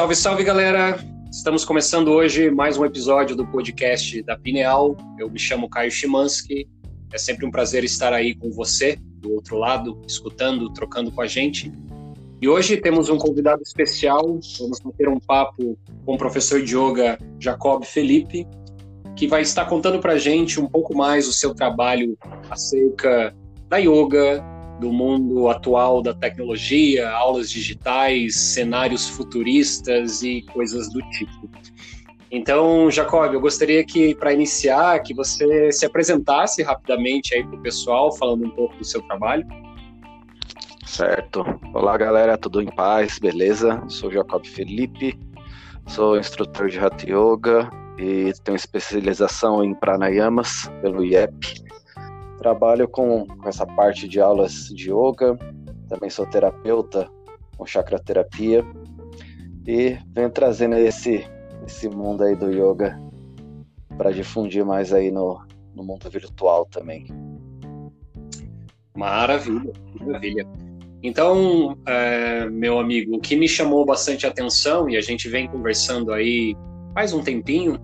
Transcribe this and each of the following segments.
Salve, salve, galera! Estamos começando hoje mais um episódio do podcast da Pineal. Eu me chamo Caio Chimansky. É sempre um prazer estar aí com você, do outro lado, escutando, trocando com a gente. E hoje temos um convidado especial. Vamos ter um papo com o professor de yoga Jacob Felipe, que vai estar contando para a gente um pouco mais o seu trabalho acerca da yoga, do mundo atual da tecnologia, aulas digitais, cenários futuristas e coisas do tipo. Então, Jacob, eu gostaria que, para iniciar, que você se apresentasse rapidamente aí para o pessoal, falando um pouco do seu trabalho. Certo. Olá, galera, tudo em paz, beleza? Sou Jacob Felipe, sou instrutor de Hatha Yoga e tenho especialização em pranayamas pelo IEP. Trabalho com, com essa parte de aulas de yoga, também sou terapeuta com chakra terapia e venho trazendo esse, esse mundo aí do yoga para difundir mais aí no, no mundo virtual também. Maravilha, maravilha. Então, é, meu amigo, o que me chamou bastante atenção e a gente vem conversando aí faz um tempinho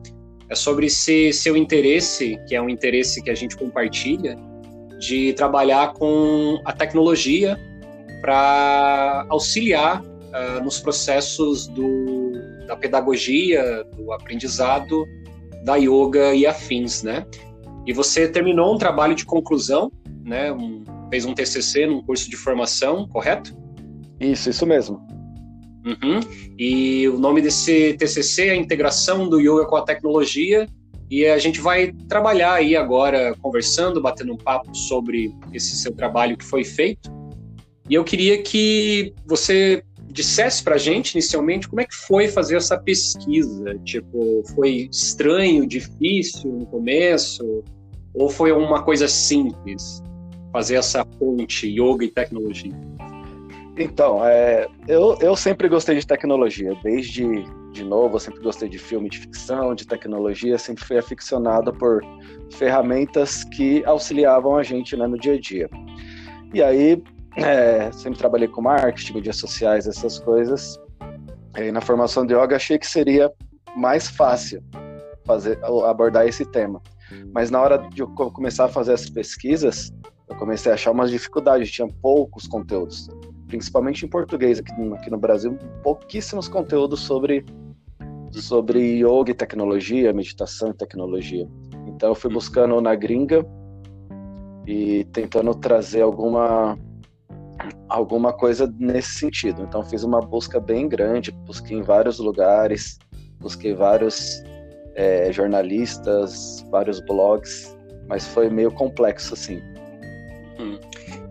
é sobre seu interesse, que é um interesse que a gente compartilha, de trabalhar com a tecnologia para auxiliar uh, nos processos do, da pedagogia, do aprendizado, da yoga e afins, né? E você terminou um trabalho de conclusão, né? Um, fez um TCC num curso de formação, correto? Isso, isso mesmo. Uhum. E o nome desse TCC é a integração do yoga com a tecnologia. E a gente vai trabalhar aí agora, conversando, batendo um papo sobre esse seu trabalho que foi feito. E eu queria que você dissesse para a gente, inicialmente, como é que foi fazer essa pesquisa. Tipo, foi estranho, difícil no começo? Ou foi uma coisa simples? Fazer essa ponte yoga e tecnologia? Então, é, eu, eu sempre gostei de tecnologia, desde de novo, eu sempre gostei de filme de ficção, de tecnologia, sempre fui aficionado por ferramentas que auxiliavam a gente né, no dia a dia. E aí, é, sempre trabalhei com marketing, mídias sociais, essas coisas. E na formação de yoga, achei que seria mais fácil fazer abordar esse tema. Mas na hora de eu começar a fazer as pesquisas, eu comecei a achar umas dificuldades, tinha poucos conteúdos principalmente em português aqui no, aqui no Brasil, pouquíssimos conteúdos sobre, sobre yoga e tecnologia, meditação e tecnologia. Então eu fui buscando na gringa e tentando trazer alguma alguma coisa nesse sentido. Então fiz uma busca bem grande, busquei em vários lugares, busquei vários é, jornalistas, vários blogs, mas foi meio complexo assim. Hum.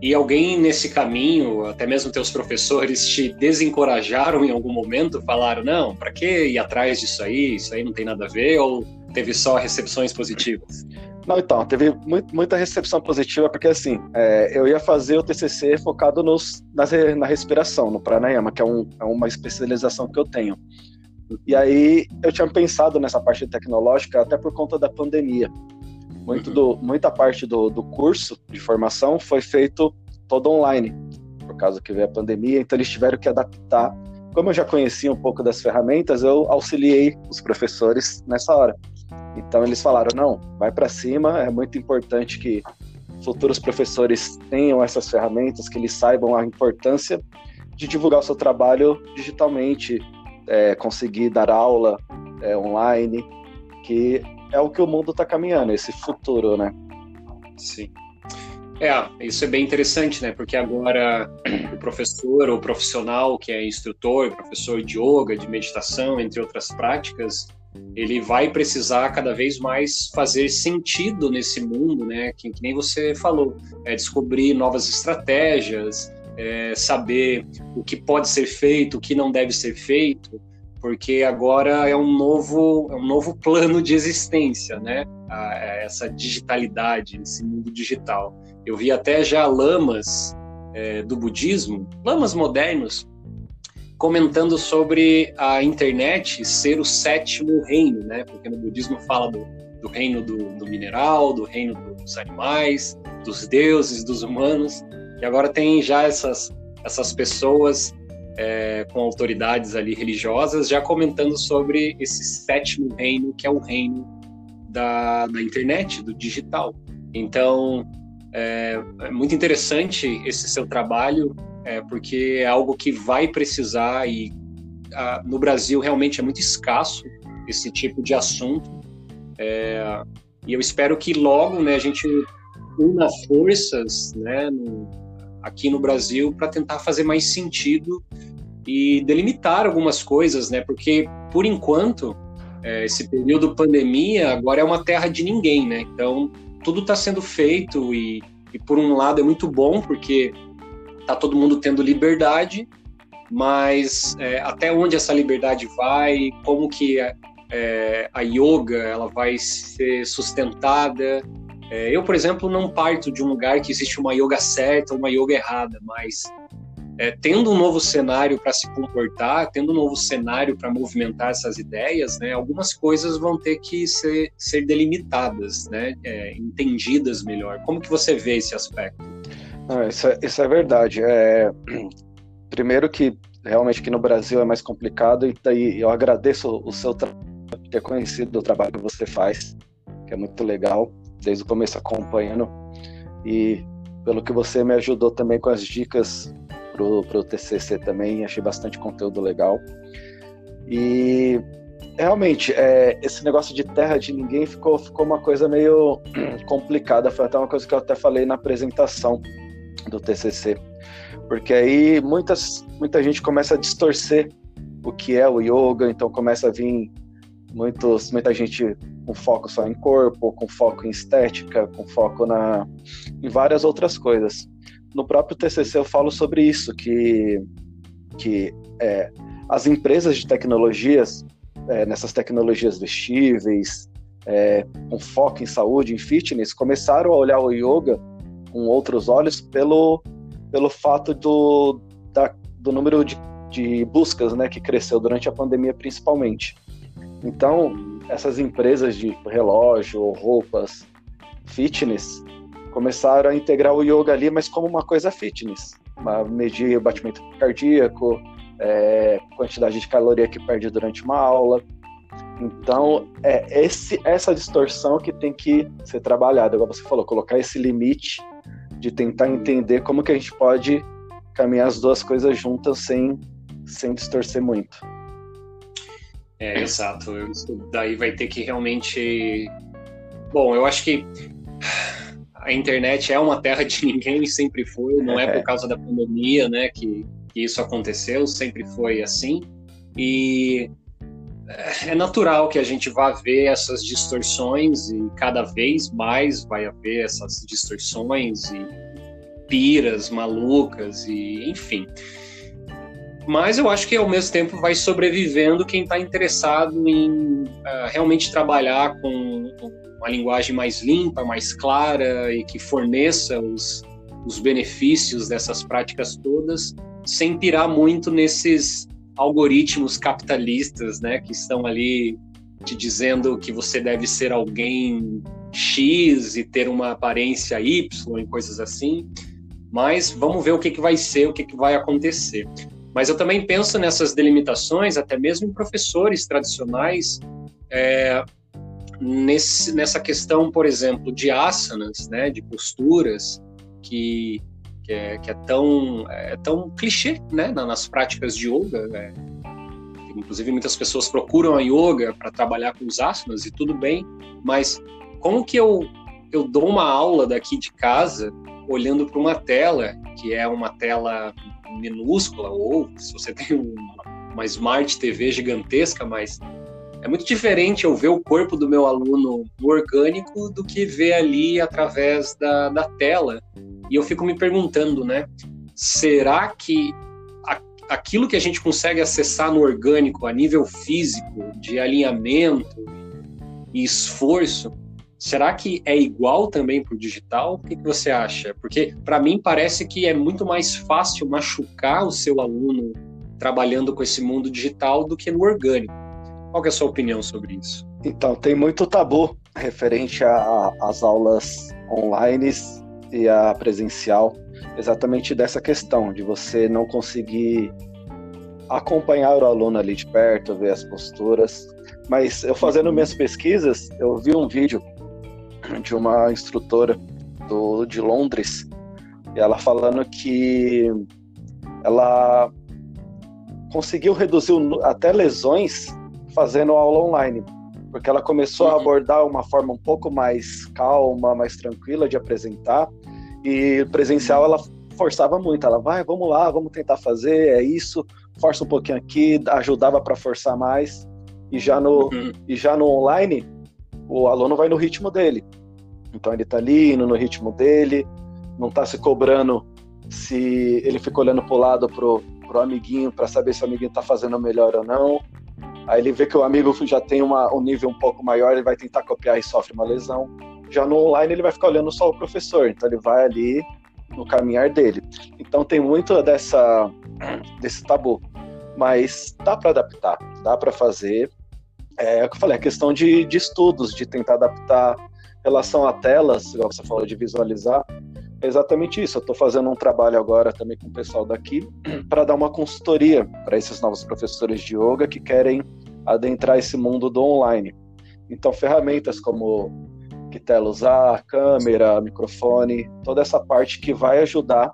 E alguém nesse caminho, até mesmo teus professores, te desencorajaram em algum momento? Falaram, não, para que ir atrás disso aí? Isso aí não tem nada a ver? Ou teve só recepções positivas? Não, então, teve muito, muita recepção positiva, porque assim, é, eu ia fazer o TCC focado nos, nas, na respiração, no pranayama, que é, um, é uma especialização que eu tenho. E aí eu tinha pensado nessa parte tecnológica até por conta da pandemia. Muito do, muita parte do, do curso de formação foi feito todo online, por causa que veio a pandemia, então eles tiveram que adaptar. Como eu já conhecia um pouco das ferramentas, eu auxiliei os professores nessa hora. Então eles falaram: não, vai para cima, é muito importante que futuros professores tenham essas ferramentas, que eles saibam a importância de divulgar o seu trabalho digitalmente, é, conseguir dar aula é, online, que é o que o mundo está caminhando, esse futuro, né? Sim. É, isso é bem interessante, né? Porque agora o professor ou profissional que é instrutor, professor de yoga, de meditação, entre outras práticas, ele vai precisar cada vez mais fazer sentido nesse mundo, né? Que, que nem você falou, é descobrir novas estratégias, é saber o que pode ser feito, o que não deve ser feito porque agora é um novo, é um novo plano de existência, né? essa digitalidade, esse mundo digital. Eu vi até já lamas é, do budismo, lamas modernos, comentando sobre a internet ser o sétimo reino, né? Porque no budismo fala do, do reino do, do mineral, do reino dos animais, dos deuses, dos humanos, e agora tem já essas, essas pessoas é, com autoridades ali religiosas, já comentando sobre esse sétimo reino, que é o reino da, da internet, do digital. Então, é, é muito interessante esse seu trabalho, é, porque é algo que vai precisar e a, no Brasil realmente é muito escasso esse tipo de assunto. É, e eu espero que logo né, a gente una forças né, no, aqui no Brasil para tentar fazer mais sentido e delimitar algumas coisas, né? Porque por enquanto é, esse período pandemia agora é uma terra de ninguém, né? Então tudo está sendo feito e, e por um lado é muito bom porque tá todo mundo tendo liberdade, mas é, até onde essa liberdade vai, como que a, é, a yoga ela vai ser sustentada, é, eu, por exemplo, não parto de um lugar que existe uma yoga certa ou uma yoga errada, mas é, tendo um novo cenário para se comportar, tendo um novo cenário para movimentar essas ideias, né, algumas coisas vão ter que ser, ser delimitadas, né, é, entendidas melhor. Como que você vê esse aspecto? Não, isso, é, isso é verdade. É, primeiro que realmente aqui no Brasil é mais complicado e daí eu agradeço o seu trabalho, ter conhecido o trabalho que você faz, que é muito legal desde o começo acompanhando e pelo que você me ajudou também com as dicas pro, pro TCC também, achei bastante conteúdo legal. E realmente, é, esse negócio de terra de ninguém ficou, ficou uma coisa meio complicada. Foi até uma coisa que eu até falei na apresentação do TCC. Porque aí muitas, muita gente começa a distorcer o que é o yoga, então começa a vir muitos, muita gente com foco só em corpo, com foco em estética, com foco na, em várias outras coisas. No próprio TCC eu falo sobre isso, que, que é, as empresas de tecnologias, é, nessas tecnologias vestíveis, é, com foco em saúde, em fitness, começaram a olhar o yoga com outros olhos pelo, pelo fato do, da, do número de, de buscas né, que cresceu durante a pandemia, principalmente. Então, essas empresas de relógio ou roupas fitness começaram a integrar o yoga ali, mas como uma coisa fitness, uma medir o batimento cardíaco, é, quantidade de caloria que perde durante uma aula. Então, é esse, essa distorção que tem que ser trabalhada, como você falou, colocar esse limite de tentar entender como que a gente pode caminhar as duas coisas juntas sem, sem distorcer muito. É, exato. Daí vai ter que realmente. Bom, eu acho que a internet é uma terra de ninguém e sempre foi, não é por causa da pandemia, né, que, que isso aconteceu, sempre foi assim. E é natural que a gente vá ver essas distorções e cada vez mais vai haver essas distorções e piras malucas e enfim. Mas eu acho que ao mesmo tempo vai sobrevivendo quem está interessado em uh, realmente trabalhar com uma linguagem mais limpa, mais clara e que forneça os, os benefícios dessas práticas todas, sem pirar muito nesses algoritmos capitalistas, né, que estão ali te dizendo que você deve ser alguém X e ter uma aparência Y e coisas assim. Mas vamos ver o que, que vai ser, o que, que vai acontecer. Mas eu também penso nessas delimitações, até mesmo em professores tradicionais, é, nesse, nessa questão, por exemplo, de asanas, né, de posturas, que, que, é, que é, tão, é tão clichê né, nas práticas de yoga. Né? Inclusive, muitas pessoas procuram a yoga para trabalhar com os asanas e tudo bem, mas como que eu, eu dou uma aula daqui de casa olhando para uma tela, que é uma tela minúscula, ou se você tem uma Smart TV gigantesca, mas é muito diferente eu ver o corpo do meu aluno no orgânico do que ver ali através da, da tela. E eu fico me perguntando, né? Será que a, aquilo que a gente consegue acessar no orgânico a nível físico, de alinhamento e esforço, Será que é igual também para o digital? O que, que você acha? Porque para mim parece que é muito mais fácil machucar o seu aluno trabalhando com esse mundo digital do que no orgânico. Qual é a sua opinião sobre isso? Então, tem muito tabu referente às aulas online e a presencial, exatamente dessa questão de você não conseguir acompanhar o aluno ali de perto, ver as posturas. Mas eu fazendo minhas pesquisas, eu vi um vídeo de uma instrutora do, de Londres, ela falando que ela conseguiu reduzir até lesões fazendo aula online, porque ela começou a uhum. abordar uma forma um pouco mais calma, mais tranquila de apresentar, e presencial ela forçava muito, ela vai, vamos lá, vamos tentar fazer, é isso, força um pouquinho aqui, ajudava para forçar mais. E já no uhum. e já no online, o aluno vai no ritmo dele. Então ele está ali indo no ritmo dele, não está se cobrando se ele fica olhando para o lado pro, pro amiguinho para saber se o amiguinho está fazendo melhor ou não. Aí ele vê que o amigo já tem uma, um nível um pouco maior, ele vai tentar copiar e sofre uma lesão. Já no online ele vai ficar olhando só o professor, então ele vai ali no caminhar dele. Então tem muito dessa desse tabu, mas dá para adaptar, dá para fazer. É, é o que eu falei, a questão de, de estudos, de tentar adaptar relação a telas, igual você falou de visualizar, é exatamente isso. Eu estou fazendo um trabalho agora também com o pessoal daqui para dar uma consultoria para esses novos professores de yoga que querem adentrar esse mundo do online. Então, ferramentas como que tela usar, câmera, microfone, toda essa parte que vai ajudar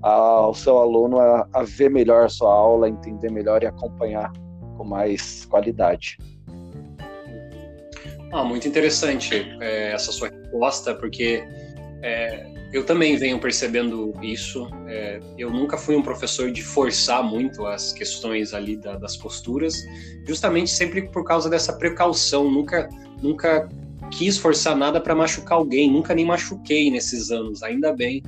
ao seu aluno a, a ver melhor a sua aula, entender melhor e acompanhar com mais qualidade. Ah, muito interessante é, essa sua resposta, porque é, eu também venho percebendo isso. É, eu nunca fui um professor de forçar muito as questões ali da, das posturas, justamente sempre por causa dessa precaução. Nunca, nunca quis forçar nada para machucar alguém, nunca nem machuquei nesses anos, ainda bem.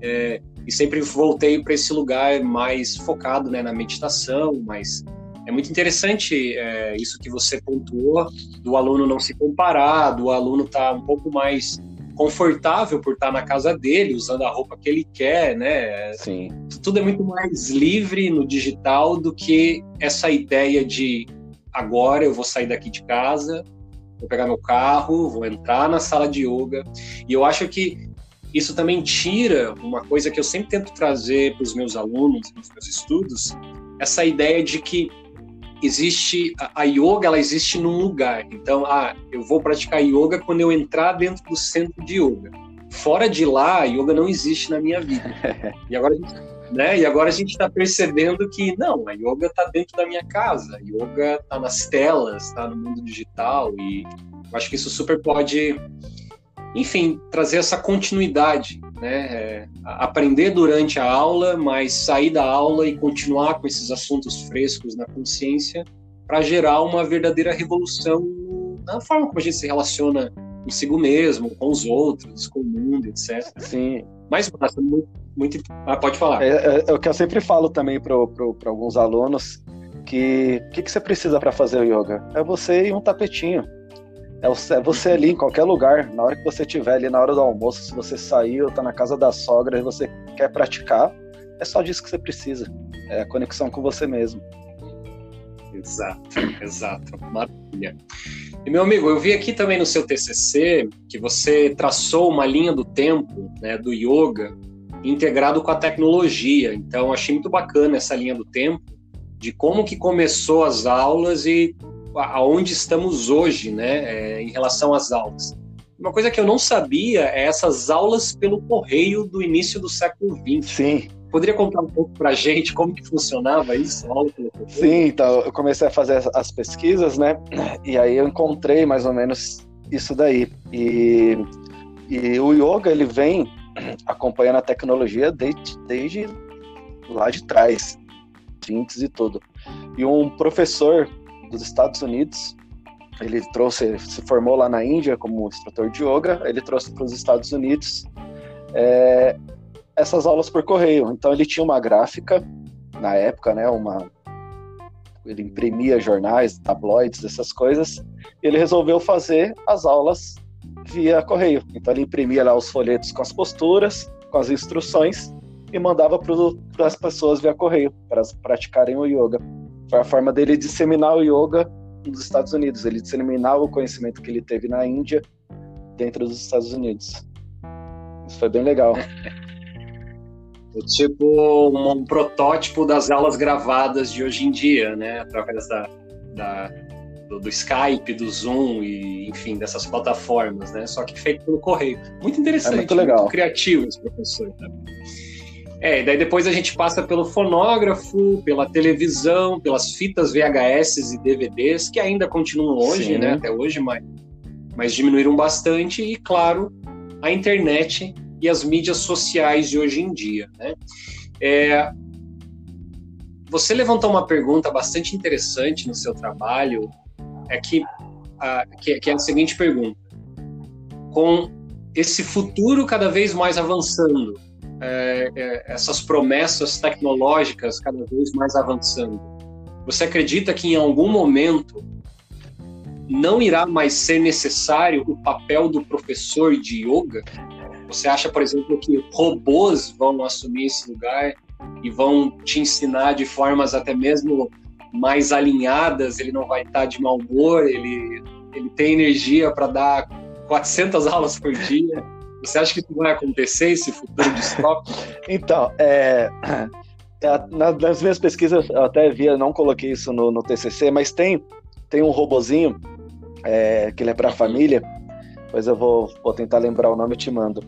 É, e sempre voltei para esse lugar mais focado né, na meditação, mas é muito interessante é, isso que você pontuou, do aluno não se comparar, do aluno estar tá um pouco mais confortável por estar na casa dele, usando a roupa que ele quer, né? Sim. Tudo é muito mais livre no digital do que essa ideia de agora eu vou sair daqui de casa, vou pegar meu carro, vou entrar na sala de yoga. E eu acho que isso também tira uma coisa que eu sempre tento trazer para os meus alunos, nos meus estudos, essa ideia de que existe a, yoga, ela existe num lugar. Então, ah, eu vou praticar yoga quando eu entrar dentro do centro de yoga. Fora de lá, a yoga não existe na minha vida. E agora né? E agora a gente está percebendo que não, a yoga está dentro da minha casa, a yoga está nas telas, está no mundo digital e eu acho que isso super pode, enfim, trazer essa continuidade, né? É, aprender durante a aula, mas sair da aula e continuar com esses assuntos frescos na consciência para gerar uma verdadeira revolução na forma como a gente se relaciona consigo mesmo, com os outros, com o mundo, etc. Sim. Mas muito, muito ah, pode falar. É, é, é, o que eu sempre falo também para alguns alunos que o que, que você precisa para fazer o yoga? É você e um tapetinho. É você ali em qualquer lugar, na hora que você estiver ali na hora do almoço, se você saiu, tá na casa da sogra e você quer praticar, é só disso que você precisa. É a conexão com você mesmo. Exato, exato. Maravilha. E meu amigo, eu vi aqui também no seu TCC que você traçou uma linha do tempo, né, do yoga, integrado com a tecnologia. Então, achei muito bacana essa linha do tempo de como que começou as aulas e aonde estamos hoje, né, é, em relação às aulas. Uma coisa que eu não sabia é essas aulas pelo correio do início do século XX. Sim. Poderia contar um pouco para a gente como que funcionava isso? Sim, então eu comecei a fazer as pesquisas, né, e aí eu encontrei mais ou menos isso daí. E, e o yoga ele vem acompanhando a tecnologia desde, desde lá de trás, 20 e tudo. E um professor dos Estados Unidos. Ele trouxe, se formou lá na Índia como instrutor de yoga, ele trouxe para os Estados Unidos é, essas aulas por correio. Então ele tinha uma gráfica na época, né, uma ele imprimia jornais, tabloides, essas coisas. Ele resolveu fazer as aulas via correio. Então ele imprimia lá os folhetos com as posturas, com as instruções e mandava para as pessoas via correio para praticarem o yoga. Foi a forma dele disseminar o yoga nos Estados Unidos. Ele disseminava o conhecimento que ele teve na Índia dentro dos Estados Unidos. Isso foi bem legal. É tipo um, um, protótipo das aulas gravadas de hoje em dia, né? Através da, da do, do, Skype, do Zoom e, enfim, dessas plataformas, né? Só que feito pelo correio. Muito interessante, é muito, legal. muito criativo esse professor. Tá? É, e daí depois a gente passa pelo fonógrafo, pela televisão, pelas fitas VHS e DVDs, que ainda continuam hoje, Sim. né? Até hoje, mas, mas diminuíram bastante, e claro, a internet e as mídias sociais de hoje em dia. Né? É, você levantou uma pergunta bastante interessante no seu trabalho, é que, a, que, que é a seguinte pergunta: com esse futuro cada vez mais avançando, é, é, essas promessas tecnológicas cada vez mais avançando, você acredita que em algum momento não irá mais ser necessário o papel do professor de yoga? Você acha, por exemplo, que robôs vão assumir esse lugar e vão te ensinar de formas até mesmo mais alinhadas? Ele não vai estar de mau humor, ele, ele tem energia para dar 400 aulas por dia. Você acha que isso vai acontecer, esse futuro distópico? então, é, é nas minhas pesquisas, eu até via, não coloquei isso no, no TCC, mas tem, tem um robozinho é, que ele é para a família, Pois eu vou, vou tentar lembrar o nome e te mando.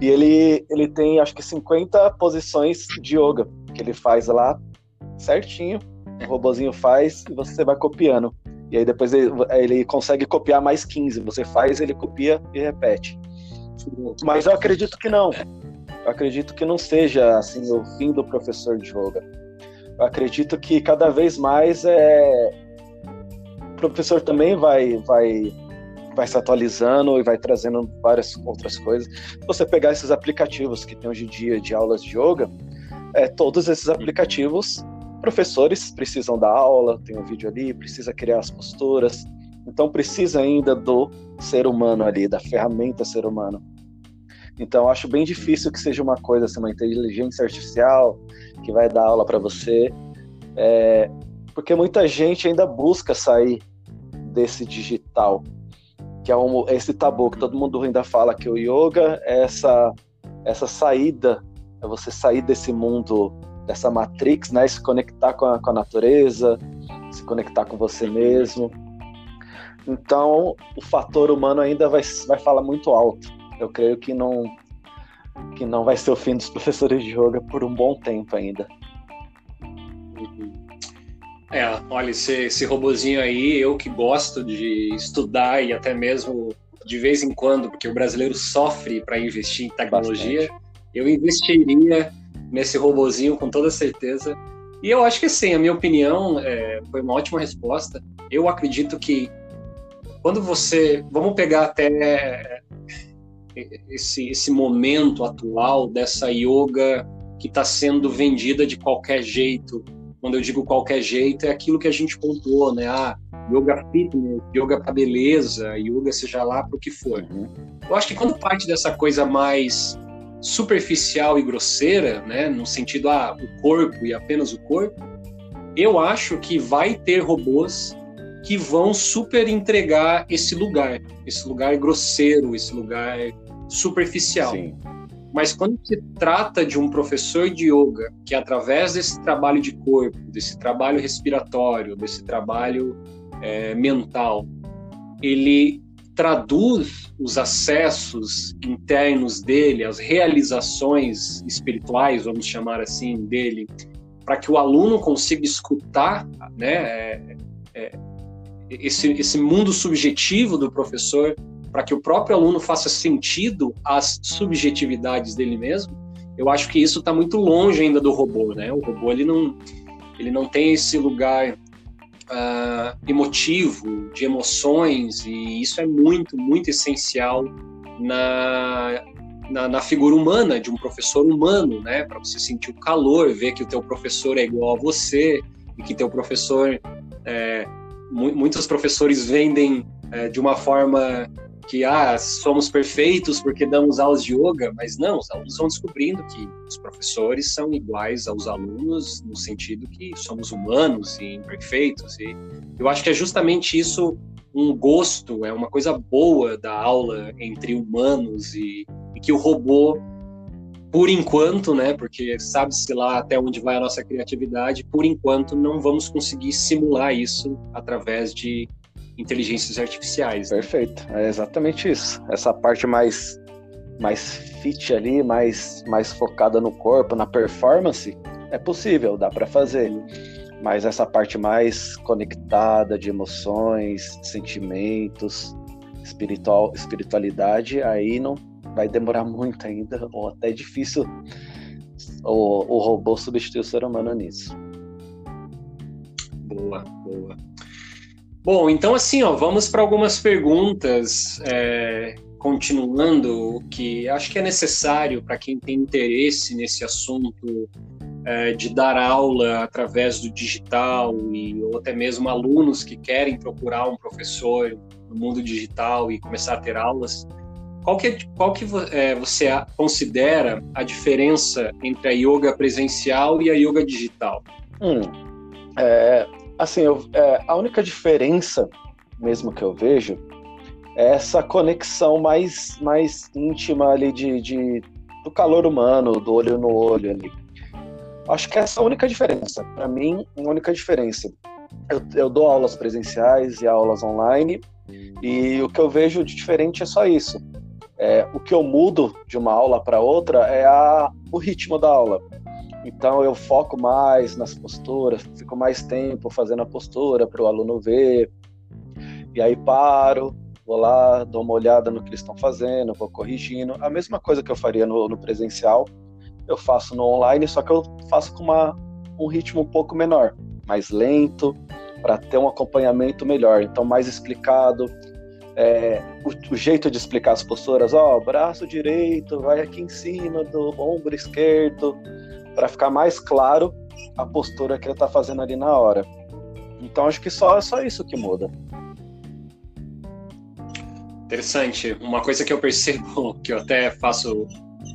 E ele, ele tem, acho que 50 posições de yoga que ele faz lá certinho. O robozinho faz e você vai copiando. E aí depois ele, ele consegue copiar mais 15. Você faz, ele copia e repete. Mas eu acredito que não. Eu acredito que não seja assim o fim do professor de yoga. Eu acredito que cada vez mais é o professor também vai vai vai se atualizando e vai trazendo várias outras coisas. Você pegar esses aplicativos que tem hoje em dia de aulas de yoga, é, todos esses aplicativos, professores precisam dar aula, tem um vídeo ali, precisa criar as posturas, então precisa ainda do ser humano ali, da ferramenta ser humano. Então acho bem difícil que seja uma coisa assim, uma inteligência artificial que vai dar aula para você, é, porque muita gente ainda busca sair desse digital que é um, esse tabu que todo mundo ainda fala que o yoga é essa essa saída, é você sair desse mundo, dessa matrix, né, se conectar com a, com a natureza, se conectar com você mesmo. Então, o fator humano ainda vai, vai falar muito alto. Eu creio que não que não vai ser o fim dos professores de yoga por um bom tempo ainda. É, olha, esse, esse robozinho aí, eu que gosto de estudar e até mesmo de vez em quando, porque o brasileiro sofre para investir em tecnologia, Bastante. eu investiria nesse robozinho com toda certeza. E eu acho que sim, a minha opinião é, foi uma ótima resposta. Eu acredito que quando você. Vamos pegar até esse, esse momento atual dessa yoga que está sendo vendida de qualquer jeito quando eu digo qualquer jeito, é aquilo que a gente pontuou, né? Ah, yoga fitness, yoga para beleza, yoga seja lá para o que for. Uhum. Eu acho que quando parte dessa coisa mais superficial e grosseira, né, no sentido ah, o corpo e apenas o corpo, eu acho que vai ter robôs que vão super entregar esse lugar, esse lugar grosseiro, esse lugar superficial. Sim. Mas quando se trata de um professor de yoga que, através desse trabalho de corpo, desse trabalho respiratório, desse trabalho é, mental, ele traduz os acessos internos dele, as realizações espirituais, vamos chamar assim, dele, para que o aluno consiga escutar né, é, é, esse, esse mundo subjetivo do professor para que o próprio aluno faça sentido às subjetividades dele mesmo, eu acho que isso está muito longe ainda do robô, né? O robô ele não, ele não tem esse lugar uh, emotivo, de emoções, e isso é muito, muito essencial na, na, na, figura humana, de um professor humano, né? Para você sentir o calor, ver que o teu professor é igual a você, e que teu professor... É, muitos professores vendem é, de uma forma que ah, somos perfeitos porque damos aulas de yoga, mas não, os alunos vão descobrindo que os professores são iguais aos alunos no sentido que somos humanos e imperfeitos. E eu acho que é justamente isso um gosto, é uma coisa boa da aula entre humanos e, e que o robô por enquanto, né, porque sabe-se lá até onde vai a nossa criatividade, por enquanto não vamos conseguir simular isso através de inteligências artificiais. Né? Perfeito, é exatamente isso. Essa parte mais mais fit ali, mais mais focada no corpo, na performance, é possível, dá para fazer. Mas essa parte mais conectada de emoções, sentimentos, espiritual, espiritualidade, aí não vai demorar muito ainda, ou até é difícil o, o robô substituir o ser humano nisso. Boa, boa. Bom, então assim, ó, vamos para algumas perguntas, é, continuando, que acho que é necessário para quem tem interesse nesse assunto é, de dar aula através do digital e ou até mesmo alunos que querem procurar um professor no mundo digital e começar a ter aulas. Qual que, é, qual que é, você considera a diferença entre a yoga presencial e a yoga digital? Hum, é, assim, eu, é, a única diferença mesmo que eu vejo é essa conexão mais, mais íntima ali de, de, do calor humano, do olho no olho ali. Acho que essa é a única diferença. Para mim, a única diferença. Eu, eu dou aulas presenciais e aulas online, e o que eu vejo de diferente é só isso é, o que eu mudo de uma aula para outra é a, o ritmo da aula. Então eu foco mais nas posturas, fico mais tempo fazendo a postura para o aluno ver. E aí paro, vou lá, dou uma olhada no que eles estão fazendo, vou corrigindo. A mesma coisa que eu faria no, no presencial, eu faço no online, só que eu faço com uma, um ritmo um pouco menor, mais lento, para ter um acompanhamento melhor. Então, mais explicado, é, o, o, jeito de explicar as posturas, ó, braço direito vai aqui em cima do ombro esquerdo, para ficar mais claro a postura que ele está fazendo ali na hora. Então acho que só só isso que muda. Interessante. Uma coisa que eu percebo, que eu até faço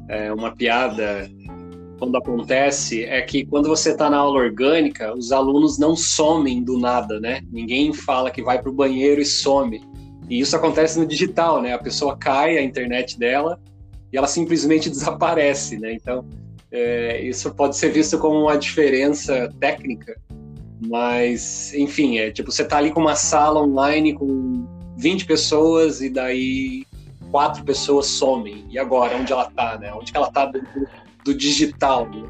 é, uma piada quando acontece, é que quando você está na aula orgânica, os alunos não somem do nada, né? Ninguém fala que vai para o banheiro e some e isso acontece no digital, né? A pessoa cai a internet dela e ela simplesmente desaparece, né? Então, é, isso pode ser visto como uma diferença técnica, mas, enfim, é tipo, você tá ali com uma sala online com 20 pessoas e daí quatro pessoas somem. E agora, onde ela tá, né? Onde que ela tá do, do digital, né?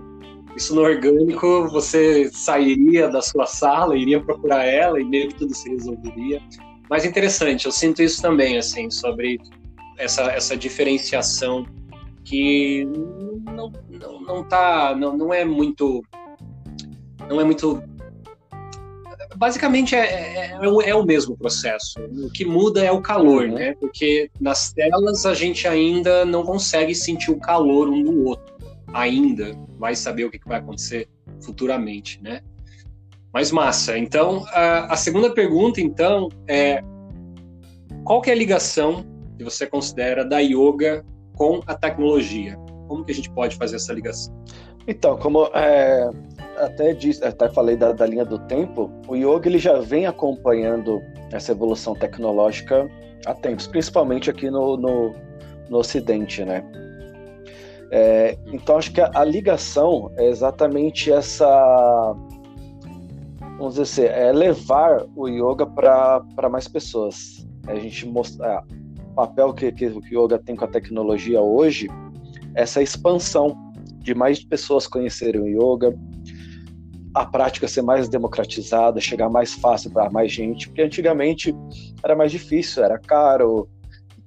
Isso no orgânico, você sairia da sua sala, iria procurar ela e meio que tudo se resolveria. Mas interessante, eu sinto isso também, assim, sobre essa, essa diferenciação que não, não, não tá, não, não é muito, não é muito, basicamente é, é, é, é o mesmo processo, o que muda é o calor, uhum. né, porque nas telas a gente ainda não consegue sentir o calor um do outro, ainda, vai saber o que vai acontecer futuramente, né, mas massa. Então, a, a segunda pergunta, então, é qual que é a ligação que você considera da yoga com a tecnologia? Como que a gente pode fazer essa ligação? Então, como é, até, disse, até falei da, da, linha do tempo, o yoga ele já vem acompanhando essa evolução tecnológica há tempos, principalmente aqui no, no, no Ocidente, né? É, então, acho que a, a ligação é exatamente essa vamos dizer assim, é levar o yoga para mais pessoas. É a gente mostrar papel que, que o yoga tem com a tecnologia hoje, essa expansão de mais pessoas conhecerem o yoga, a prática ser mais democratizada, chegar mais fácil para mais gente, porque antigamente era mais difícil, era caro,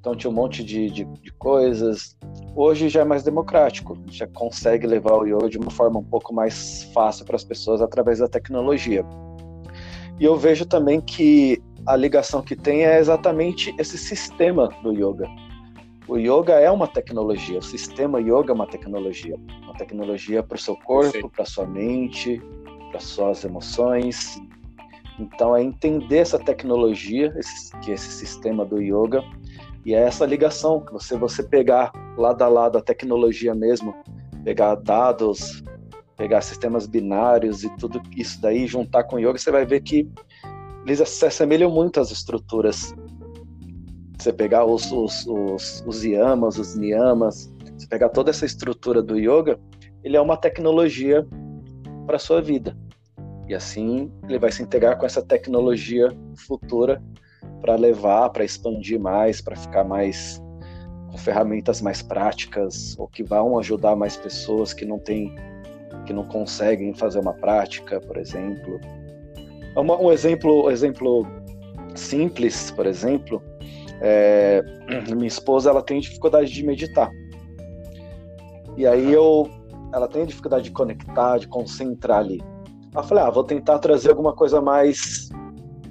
então tinha um monte de, de, de coisas. Hoje já é mais democrático, já consegue levar o yoga de uma forma um pouco mais fácil para as pessoas através da tecnologia. E eu vejo também que a ligação que tem é exatamente esse sistema do yoga. O yoga é uma tecnologia, o sistema yoga é uma tecnologia. Uma tecnologia para o seu corpo, para sua mente, para suas emoções. Então é entender essa tecnologia, esse, que é esse sistema do yoga, e é essa ligação, que você, você pegar lado a lado a tecnologia mesmo, pegar dados, pegar sistemas binários e tudo isso daí, juntar com yoga, você vai ver que eles se assemelham muito às estruturas. Você pegar os, os, os, os yamas, os niyamas, Você pegar toda essa estrutura do yoga, ele é uma tecnologia para sua vida. E assim ele vai se integrar com essa tecnologia futura para levar, para expandir mais, para ficar mais com ferramentas mais práticas ou que vão ajudar mais pessoas que não têm que não conseguem fazer uma prática, por exemplo. Uma, um exemplo, exemplo simples, por exemplo, é, minha esposa ela tem dificuldade de meditar. E aí eu, ela tem dificuldade de conectar, de concentrar ali. Eu falei, ah, vou tentar trazer alguma coisa mais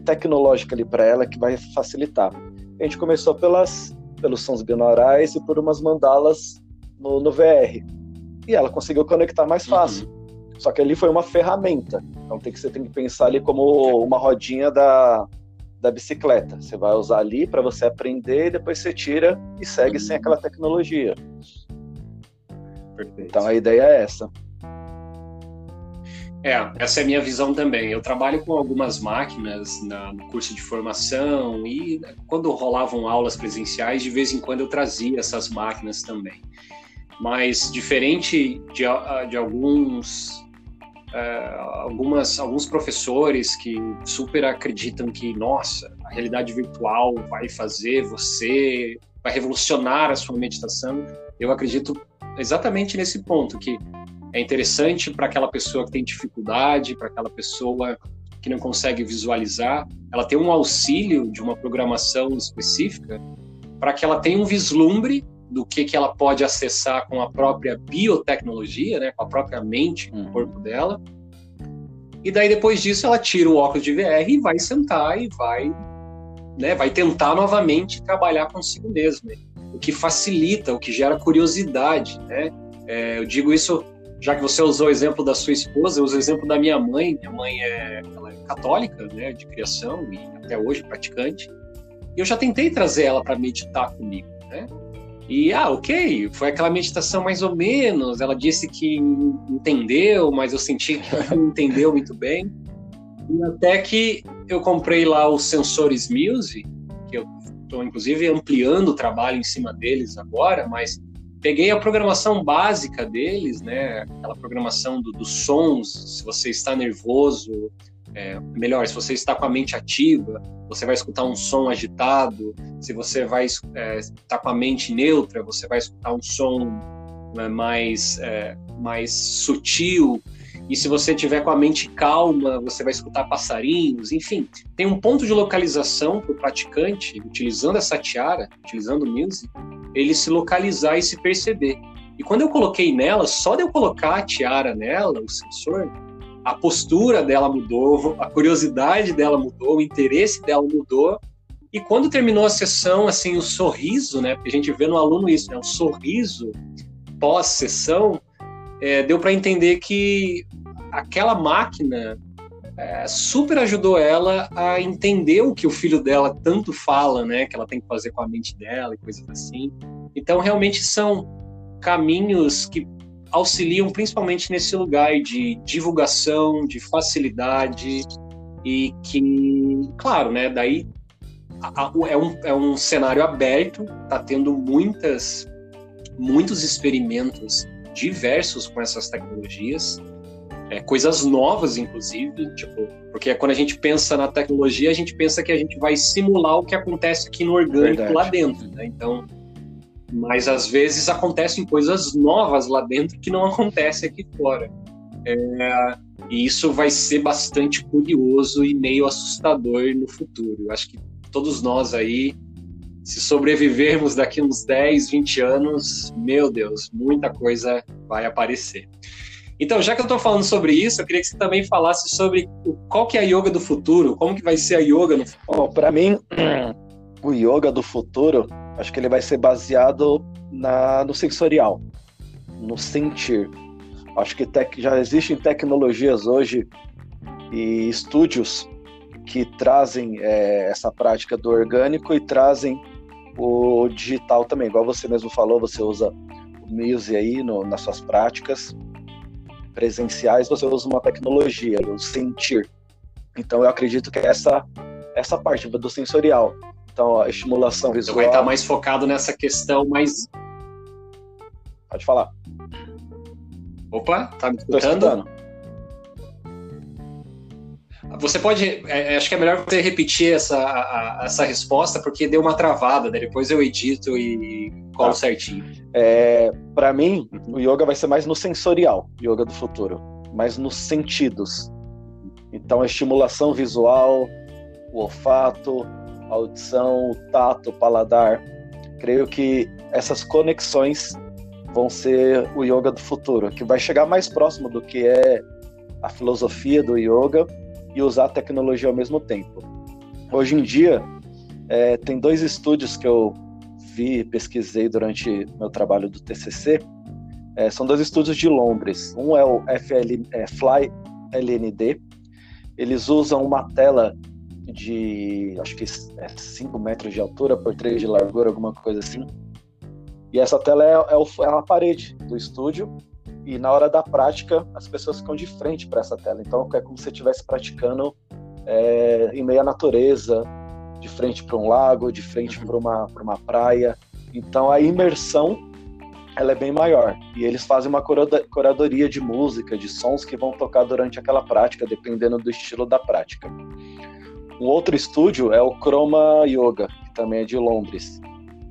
tecnológica ali para ela que vai facilitar. A gente começou pelas, pelos sons binaurais e por umas mandalas no, no VR e ela conseguiu conectar mais uhum. fácil. Uhum. Só que ali foi uma ferramenta. Então tem que, você tem que pensar ali como uma rodinha da, da bicicleta. Você vai usar ali para você aprender e depois você tira e segue sem aquela tecnologia. Perfeito. Então a ideia é essa. É, essa é a minha visão também. Eu trabalho com algumas máquinas na, no curso de formação e quando rolavam aulas presenciais, de vez em quando eu trazia essas máquinas também mas diferente de, de alguns algumas alguns professores que super acreditam que nossa a realidade virtual vai fazer você vai revolucionar a sua meditação eu acredito exatamente nesse ponto que é interessante para aquela pessoa que tem dificuldade para aquela pessoa que não consegue visualizar ela tem um auxílio de uma programação específica para que ela tenha um vislumbre do que, que ela pode acessar com a própria biotecnologia, né, com a própria mente, com o corpo dela. E daí depois disso ela tira o óculos de VR e vai sentar e vai, né, vai tentar novamente trabalhar consigo mesma, o que facilita, o que gera curiosidade, né? É, eu digo isso já que você usou o exemplo da sua esposa, eu uso o exemplo da minha mãe. Minha mãe é, ela é católica, né, de criação e até hoje praticante. E eu já tentei trazer ela para meditar comigo, né? E, ah, ok, foi aquela meditação mais ou menos. Ela disse que entendeu, mas eu senti que não entendeu muito bem. E até que eu comprei lá os sensores Muse, que eu estou inclusive ampliando o trabalho em cima deles agora, mas peguei a programação básica deles, né? Aquela programação do, dos sons, se você está nervoso, é, melhor, se você está com a mente ativa, você vai escutar um som agitado. Se você vai é, estar com a mente neutra, você vai escutar um som né, mais, é, mais sutil. E se você tiver com a mente calma, você vai escutar passarinhos. Enfim, tem um ponto de localização para o praticante, utilizando essa tiara, utilizando o music, ele se localizar e se perceber. E quando eu coloquei nela, só de eu colocar a tiara nela, o sensor, a postura dela mudou, a curiosidade dela mudou, o interesse dela mudou. E quando terminou a sessão, assim, o sorriso, né? Porque a gente vê no aluno isso, né? O sorriso pós-sessão, é, deu para entender que aquela máquina é, super ajudou ela a entender o que o filho dela tanto fala, né? Que ela tem que fazer com a mente dela e coisas assim. Então, realmente são caminhos que auxiliam principalmente nesse lugar de divulgação, de facilidade e que, claro, né, daí é, um, é um cenário aberto, tá tendo muitas, muitos experimentos diversos com essas tecnologias, é, coisas novas, inclusive, tipo, porque quando a gente pensa na tecnologia, a gente pensa que a gente vai simular o que acontece aqui no orgânico Verdade. lá dentro, né? Então, mas às vezes acontecem coisas novas lá dentro que não acontecem aqui fora. É, e isso vai ser bastante curioso e meio assustador no futuro. Eu acho que todos nós aí, se sobrevivermos daqui uns 10, 20 anos, meu Deus, muita coisa vai aparecer. Então, já que eu estou falando sobre isso, eu queria que você também falasse sobre qual que é a yoga do futuro, como que vai ser a yoga no futuro. Para mim, o yoga do futuro Acho que ele vai ser baseado na, no sensorial, no sentir. Acho que tec, já existem tecnologias hoje e estúdios que trazem é, essa prática do orgânico e trazem o digital também. Igual você mesmo falou, você usa o Muse aí no, nas suas práticas presenciais, você usa uma tecnologia, o sentir. Então eu acredito que essa essa parte do sensorial então, a estimulação visual. Então vai estar mais focado nessa questão mais. Pode falar. Opa, tá me escutando? Você pode, é, é, acho que é melhor você repetir essa, a, essa resposta, porque deu uma travada, né? depois eu edito e colo tá. certinho. É, Para mim, o yoga vai ser mais no sensorial, yoga do futuro, mais nos sentidos. Então, a estimulação visual, o olfato, audição, o tato, o paladar. Creio que essas conexões vão ser o yoga do futuro, que vai chegar mais próximo do que é a filosofia do yoga e usar a tecnologia ao mesmo tempo. Hoje em dia, é, tem dois estúdios que eu vi, pesquisei durante meu trabalho do TCC. É, são dois estúdios de Londres. Um é o FL, é, Fly LND. Eles usam uma tela de, acho que é 5 metros de altura por 3 de largura, alguma coisa assim. E essa tela é, é, o, é a parede do estúdio e na hora da prática as pessoas ficam de frente para essa tela. Então é como se você estivesse praticando é, em meio à natureza, de frente para um lago, de frente uhum. para uma, uma praia. Então a imersão ela é bem maior e eles fazem uma curadoria de música, de sons que vão tocar durante aquela prática, dependendo do estilo da prática. Um outro estúdio é o Chroma Yoga, que também é de Londres.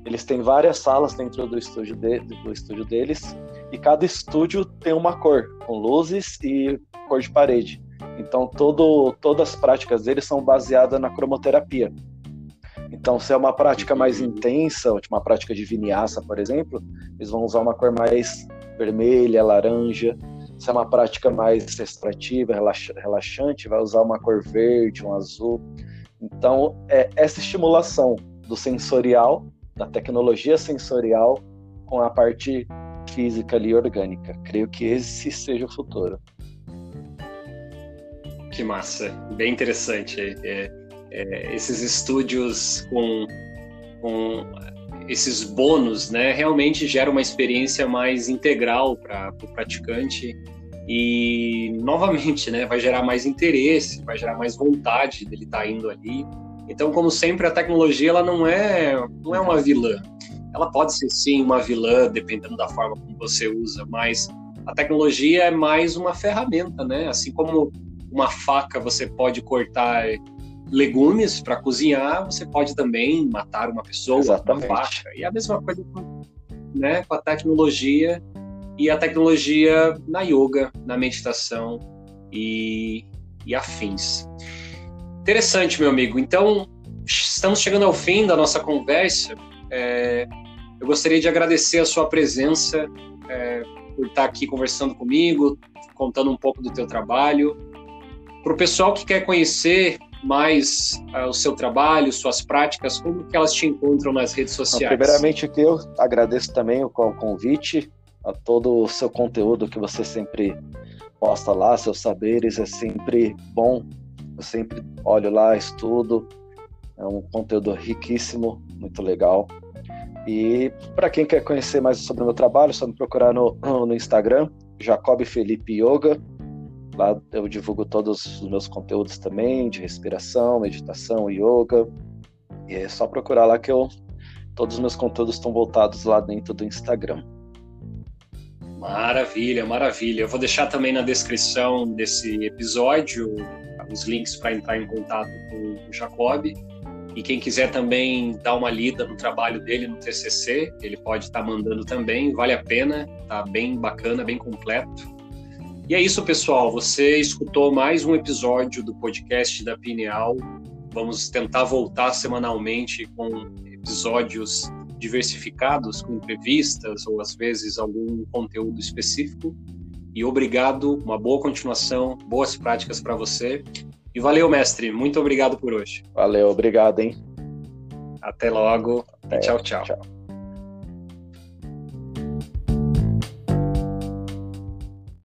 Eles têm várias salas dentro do estúdio, de, do estúdio deles e cada estúdio tem uma cor, com luzes e cor de parede. Então todo, todas as práticas deles são baseadas na cromoterapia. Então, se é uma prática mais intensa, uma prática de vinyasa, por exemplo, eles vão usar uma cor mais vermelha, laranja. Se é uma prática mais extrativa, relaxante, vai usar uma cor verde, um azul. Então, é essa estimulação do sensorial, da tecnologia sensorial, com a parte física ali orgânica. Creio que esse seja o futuro. Que massa, bem interessante. É, é, esses estúdios com, com esses bônus, né, realmente gera uma experiência mais integral para o pra praticante e novamente, né, vai gerar mais interesse, vai gerar mais vontade dele estar tá indo ali. Então, como sempre, a tecnologia ela não é não é uma vilã ela pode ser sim uma vilã, dependendo da forma como você usa, mas a tecnologia é mais uma ferramenta, né? Assim como uma faca você pode cortar legumes para cozinhar, você pode também matar uma pessoa Exatamente. uma faca. E a mesma coisa com, né, com a tecnologia e a tecnologia na yoga, na meditação e, e afins. Interessante, meu amigo. Então, estamos chegando ao fim da nossa conversa. É, eu gostaria de agradecer a sua presença, é, por estar aqui conversando comigo, contando um pouco do teu trabalho. Para o pessoal que quer conhecer mais uh, o seu trabalho, suas práticas, como que elas te encontram nas redes sociais? primeiramente aqui eu agradeço também o convite, a todo o seu conteúdo que você sempre posta lá, seus saberes, é sempre bom. Eu sempre olho lá, estudo, é um conteúdo riquíssimo, muito legal. E para quem quer conhecer mais sobre o meu trabalho, é só me procurar no, no Instagram, Jacob Felipe Yoga. Lá eu divulgo todos os meus conteúdos também, de respiração, meditação, yoga. E é só procurar lá que eu todos os meus conteúdos estão voltados lá dentro do Instagram. Maravilha, maravilha. Eu vou deixar também na descrição desse episódio os links para entrar em contato com o Jacob. E quem quiser também dar uma lida no trabalho dele no TCC, ele pode estar tá mandando também, vale a pena, tá bem bacana, bem completo. E é isso, pessoal. Você escutou mais um episódio do podcast da Pineal. Vamos tentar voltar semanalmente com episódios diversificados, com entrevistas ou às vezes algum conteúdo específico. E obrigado, uma boa continuação, boas práticas para você e valeu, mestre. Muito obrigado por hoje. Valeu, obrigado, hein? Até logo. Até, tchau, tchau. tchau.